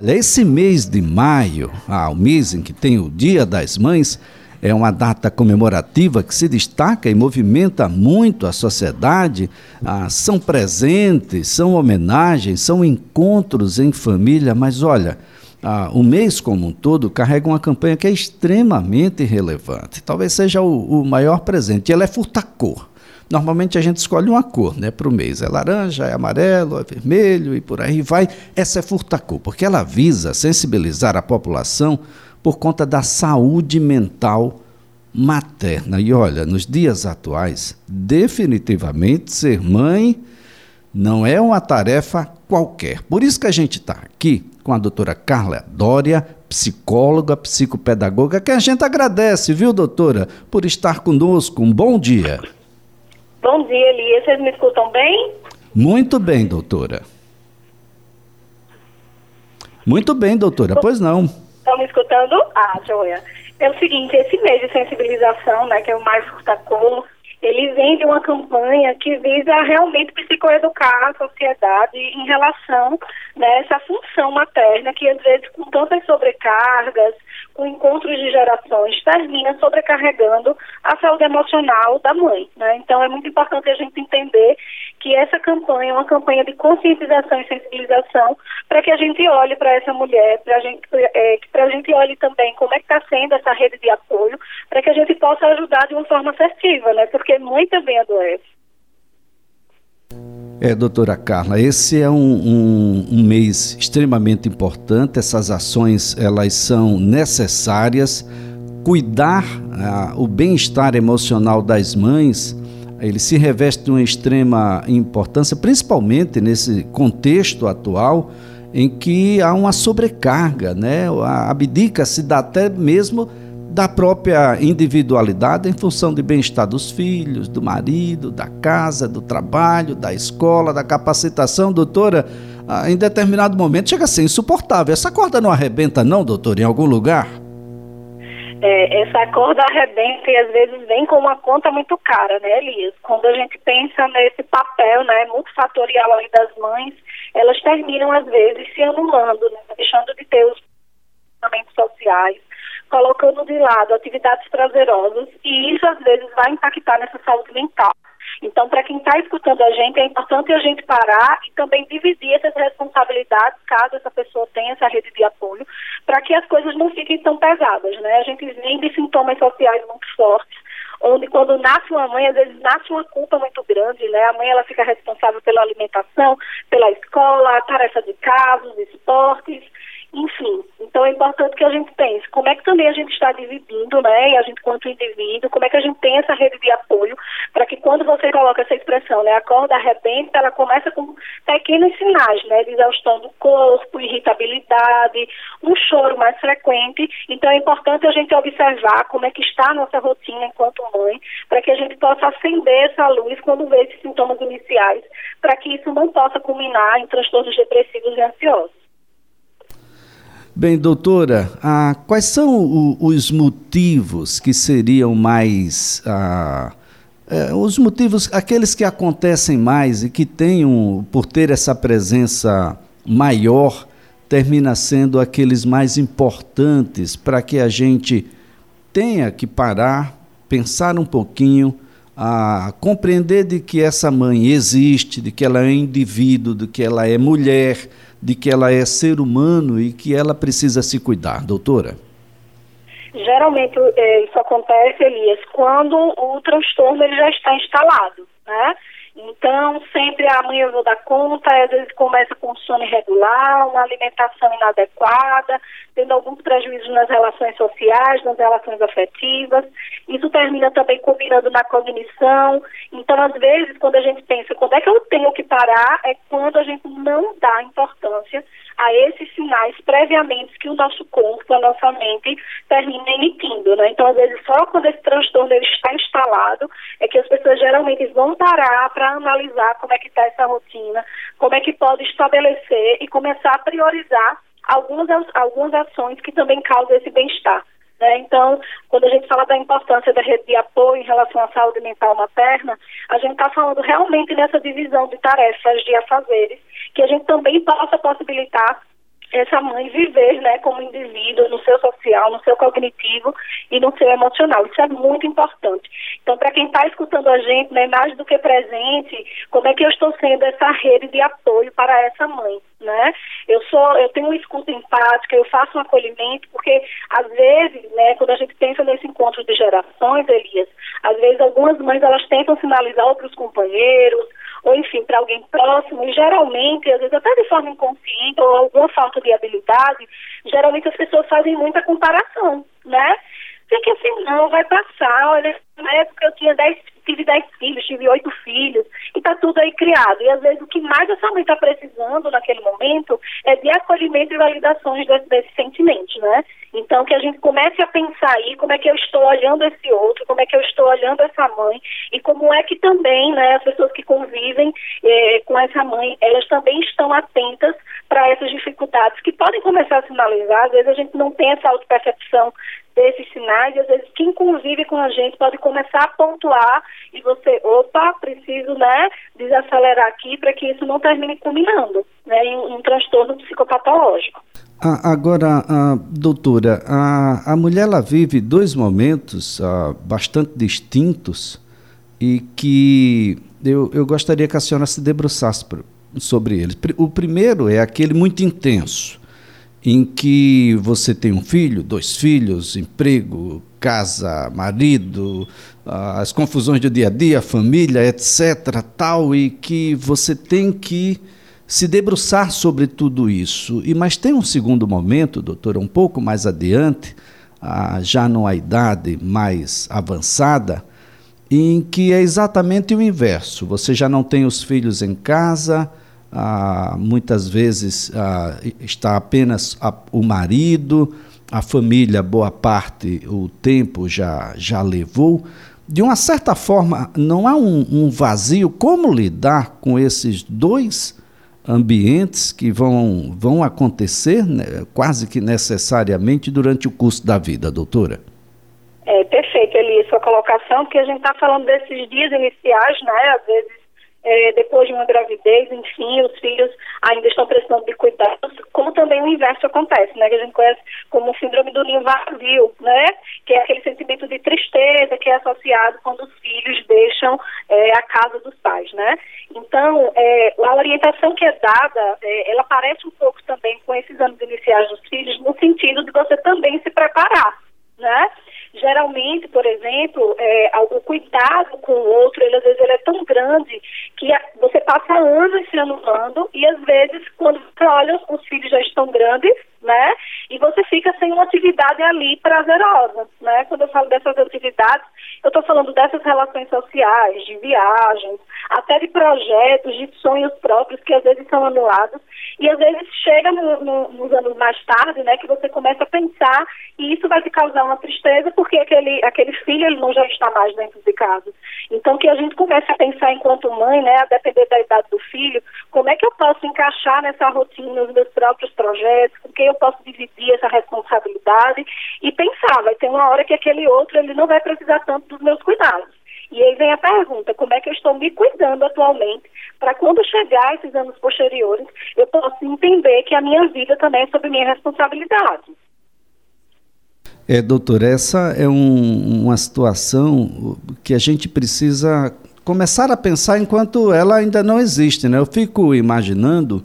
Esse mês de maio, ah, o mês em que tem o Dia das Mães, é uma data comemorativa que se destaca e movimenta muito a sociedade. Ah, são presentes, são homenagens, são encontros em família, mas olha, ah, o mês como um todo carrega uma campanha que é extremamente relevante. Talvez seja o, o maior presente. Ela é furtacor. Normalmente a gente escolhe uma cor né, para o mês. É laranja, é amarelo, é vermelho e por aí vai. Essa é furtacor, porque ela visa sensibilizar a população por conta da saúde mental materna. E olha, nos dias atuais, definitivamente ser mãe não é uma tarefa qualquer. Por isso que a gente está aqui com a doutora Carla Dória, psicóloga, psicopedagoga, que a gente agradece, viu, doutora, por estar conosco. Um bom dia. Bom dia, Elias. Vocês me escutam bem? Muito bem, doutora. Muito bem, doutora. Pois não. Estão me escutando? Ah, joia. É o seguinte, esse mês de sensibilização, né, que é o Mais Furtacor, ele vem de uma campanha que visa realmente psicoeducar a sociedade em relação né, a essa função materna que, às vezes, com tantas sobrecargas, com encontros de gerações, termina sobrecarregando a saúde emocional da mãe. Né? Então, é muito importante a gente entender que essa campanha é uma campanha de conscientização e sensibilização para que a gente olhe para essa mulher, para gente, é, a gente olhe também como é que está sendo essa rede de apoio, para que a gente possa ajudar de uma forma assertiva, né? porque mãe também adoece. É, doutora Carla, esse é um, um, um, mês extremamente importante, essas ações elas são necessárias. Cuidar ah, o bem-estar emocional das mães, ele se reveste de uma extrema importância, principalmente nesse contexto atual em que há uma sobrecarga, né? abdica-se até mesmo da própria individualidade em função do bem-estar dos filhos, do marido, da casa, do trabalho, da escola, da capacitação. Doutora, ah, em determinado momento chega a ser insuportável. Essa corda não arrebenta, não, doutor, em algum lugar? É, essa corda arrebenta e às vezes vem com uma conta muito cara, né, Elias? Quando a gente pensa nesse papel, né, multifatorial aí das mães, elas terminam às vezes se anulando, né, deixando de ter os comportamentos sociais, colocando de lado atividades prazerosas e isso às vezes vai impactar nessa saúde mental. Então, para quem está escutando a gente, é importante a gente parar e também dividir essas responsabilidades, caso essa pessoa tenha essa rede de apoio, para que as coisas não fiquem tão pesadas, né? A gente vem de sintomas sociais muito fortes, onde quando nasce uma mãe, às vezes nasce uma culpa muito grande, né? A mãe, ela fica responsável pela alimentação, pela escola, tarefa de casa, os esportes, enfim, então é importante que a gente pense como é que também a gente está dividindo, né, e a gente quanto indivíduo, como é que a gente tem essa rede de apoio para que quando você coloca essa expressão, né, a corda arrebenta, ela começa com pequenos sinais, né, de exaustão do corpo, irritabilidade, um choro mais frequente. Então é importante a gente observar como é que está a nossa rotina enquanto mãe, para que a gente possa acender essa luz quando vê esses sintomas iniciais, para que isso não possa culminar em transtornos depressivos e ansiosos. Bem, doutora, ah, quais são o, os motivos que seriam mais. Ah, eh, os motivos, aqueles que acontecem mais e que tenham, por ter essa presença maior, termina sendo aqueles mais importantes para que a gente tenha que parar, pensar um pouquinho, a compreender de que essa mãe existe, de que ela é indivíduo, de que ela é mulher de que ela é ser humano e que ela precisa se cuidar, doutora? Geralmente é, isso acontece, Elias, quando o transtorno ele já está instalado, né? Então, sempre amanhã eu vou dar conta, às vezes começa com sono irregular, uma alimentação inadequada, tendo alguns prejuízos nas relações sociais, nas relações afetivas. Isso termina também combinando na cognição. Então, às vezes, quando a gente pensa, quando é que eu tenho que parar, é quando a gente não dá importância a esses sinais previamente que o nosso corpo, a nossa mente termina emitindo, né? Então, às vezes, só quando esse transtorno ele está instalado é que as pessoas geralmente vão parar para analisar como é que está essa rotina, como é que pode estabelecer e começar a priorizar algumas, algumas ações que também causam esse bem-estar. Né? Então, quando a gente fala da importância da rede de apoio em relação à saúde mental materna, a gente está falando realmente nessa divisão de tarefas, de afazeres, que a gente também possa possibilitar essa mãe viver, né, como indivíduo, no seu social, no seu cognitivo e no seu emocional. Isso é muito importante. Então, para quem está escutando a gente, né, mais do que presente, como é que eu estou sendo essa rede de apoio para essa mãe, né? Eu sou, eu tenho uma escuta empática, eu faço um acolhimento, porque às vezes, né, quando a gente pensa nesse encontro de gerações, Elias, às vezes algumas mães elas tentam sinalizar outros companheiros, ou enfim, para alguém próximo, e geralmente, às vezes até de forma inconsciente ou alguma falta de habilidade, geralmente as pessoas fazem muita comparação, né? Fica assim, não, vai passar, olha, na época eu tinha dez, tive dez filhos, tive oito filhos, e tá tudo aí criado. E às vezes o que mais essa mãe está precisando naquele momento é de acolhimento e validações desse sentimentos, né? Então, que a gente comece a pensar aí como é que eu estou olhando esse outro, como é que eu estou olhando essa mãe e como é que também, né, as pessoas que convivem eh, com essa mãe, elas também estão atentas para essas dificuldades que podem começar a sinalizar. Às vezes a gente não tem essa autopercepção desses sinais e às vezes quem convive com a gente pode começar a pontuar e você, opa, preciso, né, desacelerar aqui para que isso não termine culminando, né, em um transtorno psicopatológico. Ah, agora, ah, doutora, a, a mulher ela vive dois momentos ah, bastante distintos e que eu, eu gostaria que a senhora se debruçasse sobre eles. O primeiro é aquele muito intenso, em que você tem um filho, dois filhos, emprego, casa, marido, as confusões do dia a dia, família, etc., tal, e que você tem que se debruçar sobre tudo isso. E mas tem um segundo momento, doutora, um pouco mais adiante, ah, já numa idade mais avançada, em que é exatamente o inverso. Você já não tem os filhos em casa, ah, muitas vezes ah, está apenas o marido, a família, boa parte, o tempo já, já levou. De uma certa forma, não há um, um vazio. Como lidar com esses dois ambientes que vão, vão acontecer né, quase que necessariamente durante o curso da vida, doutora? É, perfeito, Eli, sua colocação, porque a gente está falando desses dias iniciais, né? Às vezes é, depois de uma gravidez, enfim, os filhos ainda estão precisando de cuidados, como também o inverso acontece, né? Que a gente conhece como síndrome do ninho vazio, né? Que é aquele sentimento de tristeza que é associado quando os filhos deixam é, a casa dos pais, né? Então, é, a orientação que é dada, é, ela parece um pouco também com esses anos iniciais dos filhos, no sentido de você também se preparar? Geralmente, por exemplo, é, o cuidado com o outro, ele às vezes ele é tão grande que você passa anos se anulando e às vezes quando você olha, os filhos já estão grandes, né? E você fica sem uma atividade ali prazerosa, né? Quando eu falo dessas atividades, eu estou falando dessas relações sociais, de viagens, de projetos, de sonhos próprios que às vezes são anulados e às vezes chega no, no, nos anos mais tarde, né, que você começa a pensar e isso vai te causar uma tristeza porque aquele, aquele filho ele não já está mais dentro de casa. Então que a gente comece a pensar enquanto mãe, né, a depender da idade do filho, como é que eu posso encaixar nessa rotina os meus próprios projetos, com quem eu posso dividir essa responsabilidade e pensar, vai ter uma hora que aquele outro ele não vai precisar tanto dos meus cuidados. E aí vem a pergunta, como é que eu estou me cuidando atualmente para quando chegar esses anos posteriores, eu possa entender que a minha vida também é sobre minha responsabilidade. É, doutor, essa é um, uma situação que a gente precisa começar a pensar enquanto ela ainda não existe. Né? Eu fico imaginando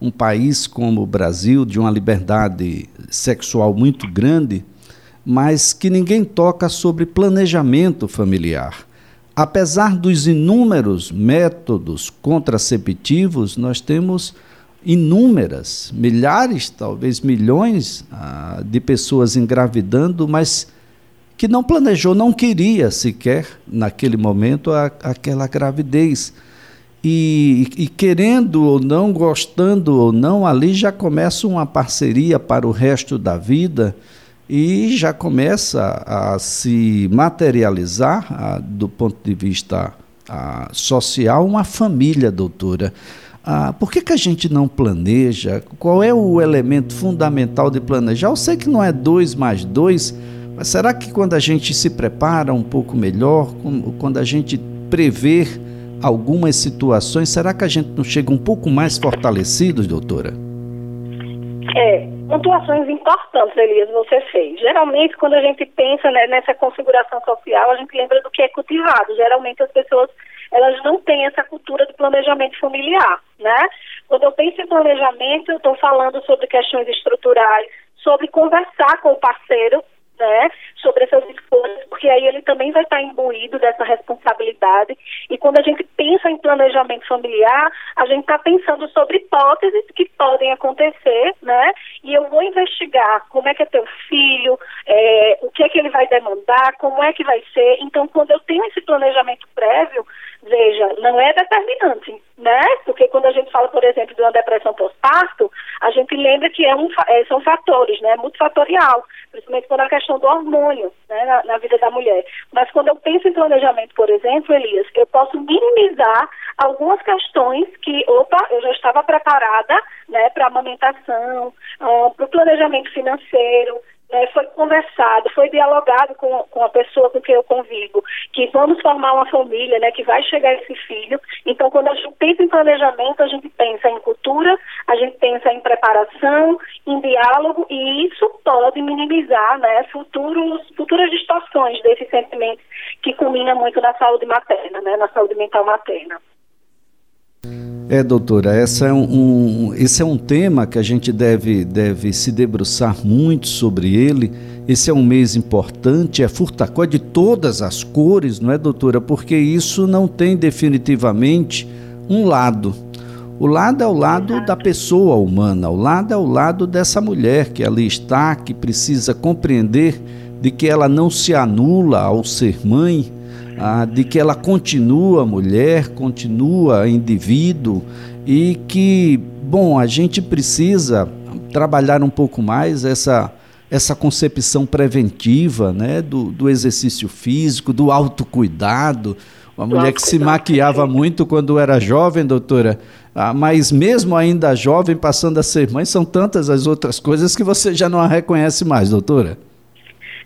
um país como o Brasil, de uma liberdade sexual muito grande, mas que ninguém toca sobre planejamento familiar. Apesar dos inúmeros métodos contraceptivos, nós temos inúmeras, milhares, talvez milhões ah, de pessoas engravidando, mas que não planejou, não queria sequer, naquele momento, a, aquela gravidez. E, e, querendo ou não, gostando ou não, ali já começa uma parceria para o resto da vida e já começa a se materializar, a, do ponto de vista a, social, uma família, doutora. Ah, por que, que a gente não planeja? Qual é o elemento fundamental de planejar? Eu sei que não é dois mais dois, mas será que quando a gente se prepara um pouco melhor, quando a gente prevê algumas situações, será que a gente não chega um pouco mais fortalecidos, doutora? É, pontuações importantes, Elias, você fez. Geralmente, quando a gente pensa né, nessa configuração social, a gente lembra do que é cultivado. Geralmente, as pessoas elas não têm essa cultura de planejamento familiar, né? Quando eu penso em planejamento, eu estou falando sobre questões estruturais, sobre conversar com o parceiro, né, sobre essas escolhas, porque aí ele também vai estar imbuído dessa responsabilidade. E quando a gente pensa em planejamento familiar, a gente está pensando sobre hipóteses que podem acontecer, né? E eu vou investigar como é que é teu filho, é, o que é que ele vai demandar, como é que vai ser. Então, quando eu tenho esse planejamento prévio, veja, não é determinante, né? Porque quando a gente fala, por exemplo, de uma depressão pós-parto, a gente lembra que é um, é, são fatores, né? Multifatorial, principalmente quando a questão do hormônio né, na, na, vida da mulher. Mas quando eu penso em planejamento, por exemplo, Elias, eu posso minimizar algumas questões que, opa, eu já estava preparada né, para amamentação, uh, para o planejamento financeiro, né, foi conversado, foi dialogado com, com a pessoa com quem eu convivo, que vamos formar uma família, né, que vai chegar esse filho. Então, quando a gente pensa em planejamento, a gente pensa em cultura, a gente pensa em preparação, em diálogo, e isso pode minimizar, né, futuros, futuras distorções desses sentimentos que culmina muito na saúde materna, né, na saúde mental materna. É, doutora, essa é um, um, esse é um tema que a gente deve, deve se debruçar muito sobre ele. Esse é um mês importante, é furtacó de todas as cores, não é, doutora? Porque isso não tem definitivamente um lado. O lado é o lado da pessoa humana, o lado é o lado dessa mulher que ali está, que precisa compreender de que ela não se anula ao ser mãe, ah, de que ela continua mulher, continua indivíduo e que, bom, a gente precisa trabalhar um pouco mais essa essa concepção preventiva, né, do, do exercício físico, do autocuidado. Uma mulher que se maquiava muito quando era jovem, doutora, ah, mas mesmo ainda jovem, passando a ser mãe, são tantas as outras coisas que você já não a reconhece mais, doutora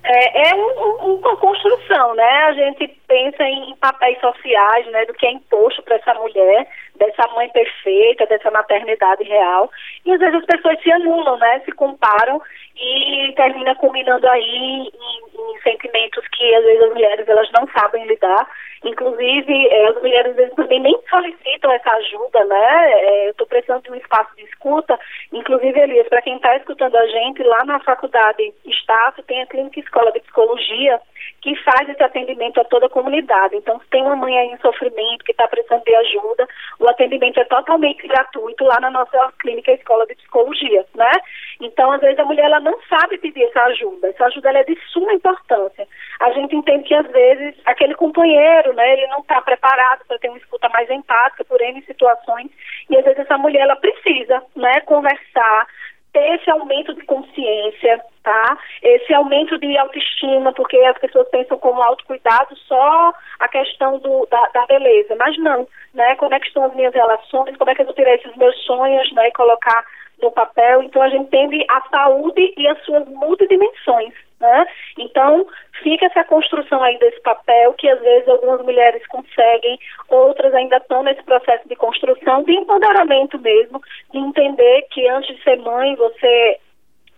é, é um, um, uma construção, né? A gente pensa em papéis sociais, né? Do que é imposto para essa mulher, dessa mãe perfeita, dessa maternidade real. E às vezes as pessoas se anulam, né? Se comparam e termina culminando aí em, em, sentimentos que às vezes as mulheres elas não sabem lidar. Inclusive, é, as mulheres às vezes também nem solicitam essa ajuda, né? É, eu estou precisando de um espaço de escuta. Inclusive, Elias, para quem está escutando a gente, lá na faculdade Estácio tem a Clínica Escola de Psicologia que faz esse atendimento a toda a comunidade. Então, se tem uma mãe aí em sofrimento que está precisando de ajuda, o atendimento é totalmente gratuito lá na nossa clínica Escola de Psicologia, né? Então, às vezes a mulher ela não sabe pedir essa ajuda. Essa ajuda é de suma importância. A gente entende que às vezes aquele companheiro, né, ele não está preparado para ter uma escuta mais empática por N situações e às vezes essa mulher ela precisa, né, conversar, ter esse aumento de consciência, tá? Esse aumento de autoestima, porque as pessoas pensam como autocuidado só a questão do, da, da, beleza, mas não, né? Como é que estão as minhas relações, como é que eu vou tirar esses meus sonhos, né? E colocar no papel. Então a gente entende a saúde e as suas multidimensões, né? Então, fica essa construção aí desse papel que às vezes algumas mulheres conseguem, outras ainda estão nesse processo de construção, de empoderamento mesmo, de entender que antes de ser mãe, você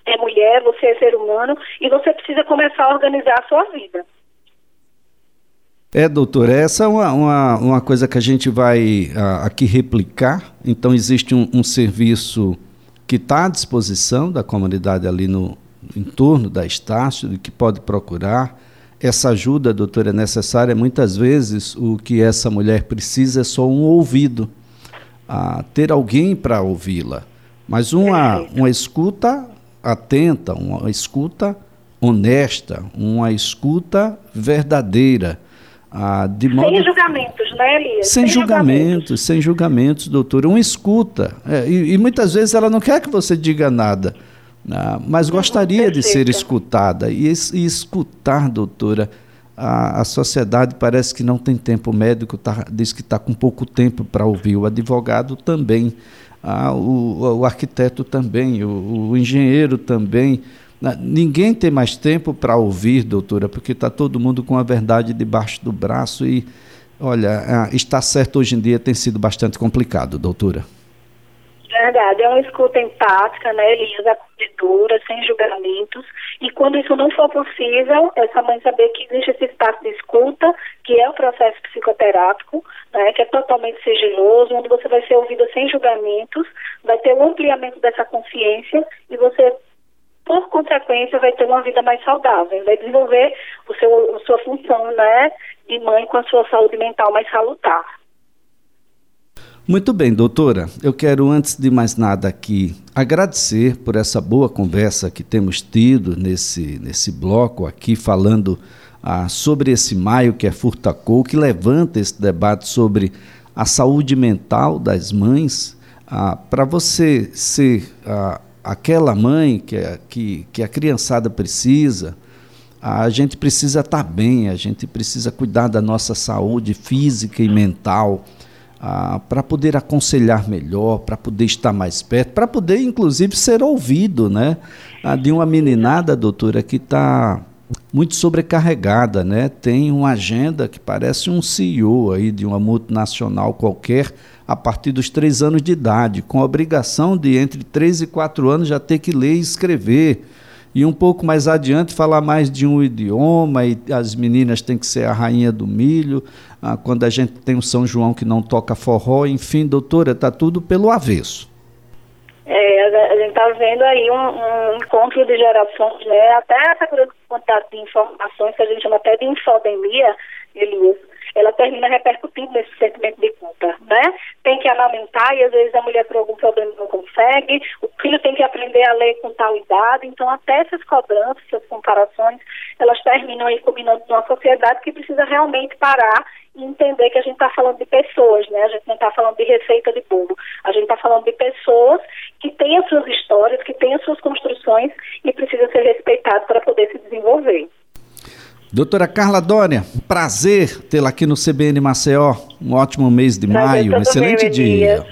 é mulher, você é ser humano e você precisa começar a organizar a sua vida. É, doutor, essa é uma, uma, uma coisa que a gente vai uh, aqui replicar. Então, existe um, um serviço que está à disposição da comunidade ali no, em torno da Estácio, que pode procurar. Essa ajuda, doutora, é necessária. Muitas vezes o que essa mulher precisa é só um ouvido, a ter alguém para ouvi-la. Mas uma, uma escuta atenta, uma escuta honesta, uma escuta verdadeira. Ah, modo... Sem julgamentos, né, Elias? Sem, sem julgamentos, julgamentos, sem julgamentos, doutora. Uma escuta. É, e, e, muitas vezes ela não quer que você diga nada. Ah, mas gostaria de ser escutada. E, e escutar, doutora, a, a, sociedade parece que não tem tempo. O médico tá, diz que está com pouco tempo para ouvir, o advogado também, ah, o, o, arquiteto também, o, o engenheiro também. Ninguém tem mais tempo para ouvir, doutora, porque está todo mundo com a verdade debaixo do braço e, olha, está certo hoje em dia tem sido bastante complicado, doutora. Verdade, é uma escuta empática, né, Elias, acolhedora, sem julgamentos. E quando isso não for possível, essa mãe saber que existe esse espaço de escuta, que é o processo psicoterápico, né, que é totalmente sigiloso, onde você vai ser ouvida sem julgamentos, vai ter o um ampliamento dessa consciência e você, por consequência, vai ter uma vida mais saudável, vai desenvolver o seu, a sua função né, de mãe com a sua saúde mental mais salutar. Muito bem, doutora. Eu quero, antes de mais nada aqui, agradecer por essa boa conversa que temos tido nesse, nesse bloco aqui, falando ah, sobre esse maio que é Furtacou, que levanta esse debate sobre a saúde mental das mães. Ah, Para você ser ah, aquela mãe que, que, que a criançada precisa, a gente precisa estar bem, a gente precisa cuidar da nossa saúde física e mental para poder aconselhar melhor, para poder estar mais perto, para poder, inclusive, ser ouvido, né? De uma meninada, doutora, que está muito sobrecarregada, né? Tem uma agenda que parece um CEO aí de uma multinacional qualquer a partir dos três anos de idade, com a obrigação de entre três e quatro anos já ter que ler e escrever e um pouco mais adiante falar mais de um idioma e as meninas têm que ser a rainha do milho, ah, quando a gente tem o São João que não toca forró, enfim, doutora, está tudo pelo avesso. É, gente está vendo aí um, um, encontro de gerações, né? até essa quantidade de informações que a gente chama até de infodemia, Elias, ela termina repercutindo nesse sentimento de culpa, né? Tem que amamentar e às vezes a mulher por algum problema não consegue, o filho tem que aprender a ler com tal idade, então até essas cobranças, essas comparações, elas terminam aí combinando numa sociedade que precisa realmente parar e entender que a gente está falando de pessoas, né? A gente não está falando de receita de bolo. A gente está falando de pessoas que têm as suas histórias, que têm as suas construções e precisam ser respeitadas para poder se desenvolver. Doutora Carla Dória, prazer tê-la aqui no CBN Maceió. Um ótimo mês de maio, um excelente bem, dia.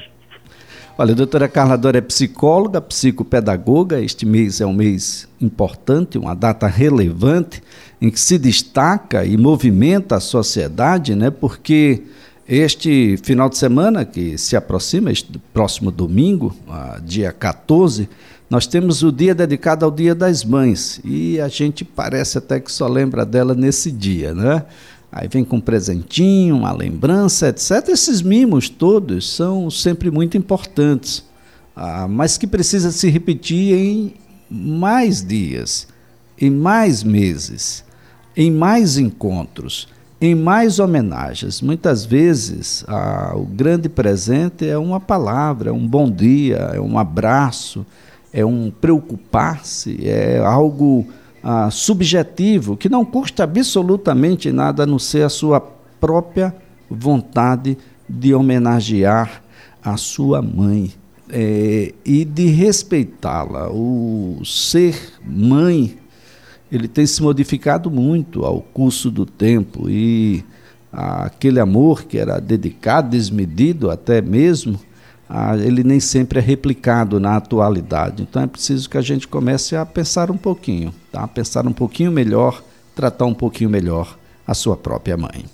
Olha, a doutora Carla Dória é psicóloga, psicopedagoga. Este mês é um mês importante, uma data relevante, em que se destaca e movimenta a sociedade, né? Porque este final de semana que se aproxima, este próximo domingo, ah, dia 14, nós temos o dia dedicado ao Dia das Mães e a gente parece até que só lembra dela nesse dia, né? Aí vem com um presentinho, uma lembrança, etc. Esses mimos todos são sempre muito importantes, ah, mas que precisa se repetir em mais dias, em mais meses, em mais encontros, em mais homenagens. Muitas vezes ah, o grande presente é uma palavra, é um bom dia, é um abraço é um preocupar-se, é algo ah, subjetivo que não custa absolutamente nada a não ser a sua própria vontade de homenagear a sua mãe é, e de respeitá-la. O ser mãe ele tem se modificado muito ao curso do tempo e aquele amor que era dedicado, desmedido até mesmo, ah, ele nem sempre é replicado na atualidade. Então é preciso que a gente comece a pensar um pouquinho, tá? pensar um pouquinho melhor, tratar um pouquinho melhor a sua própria mãe.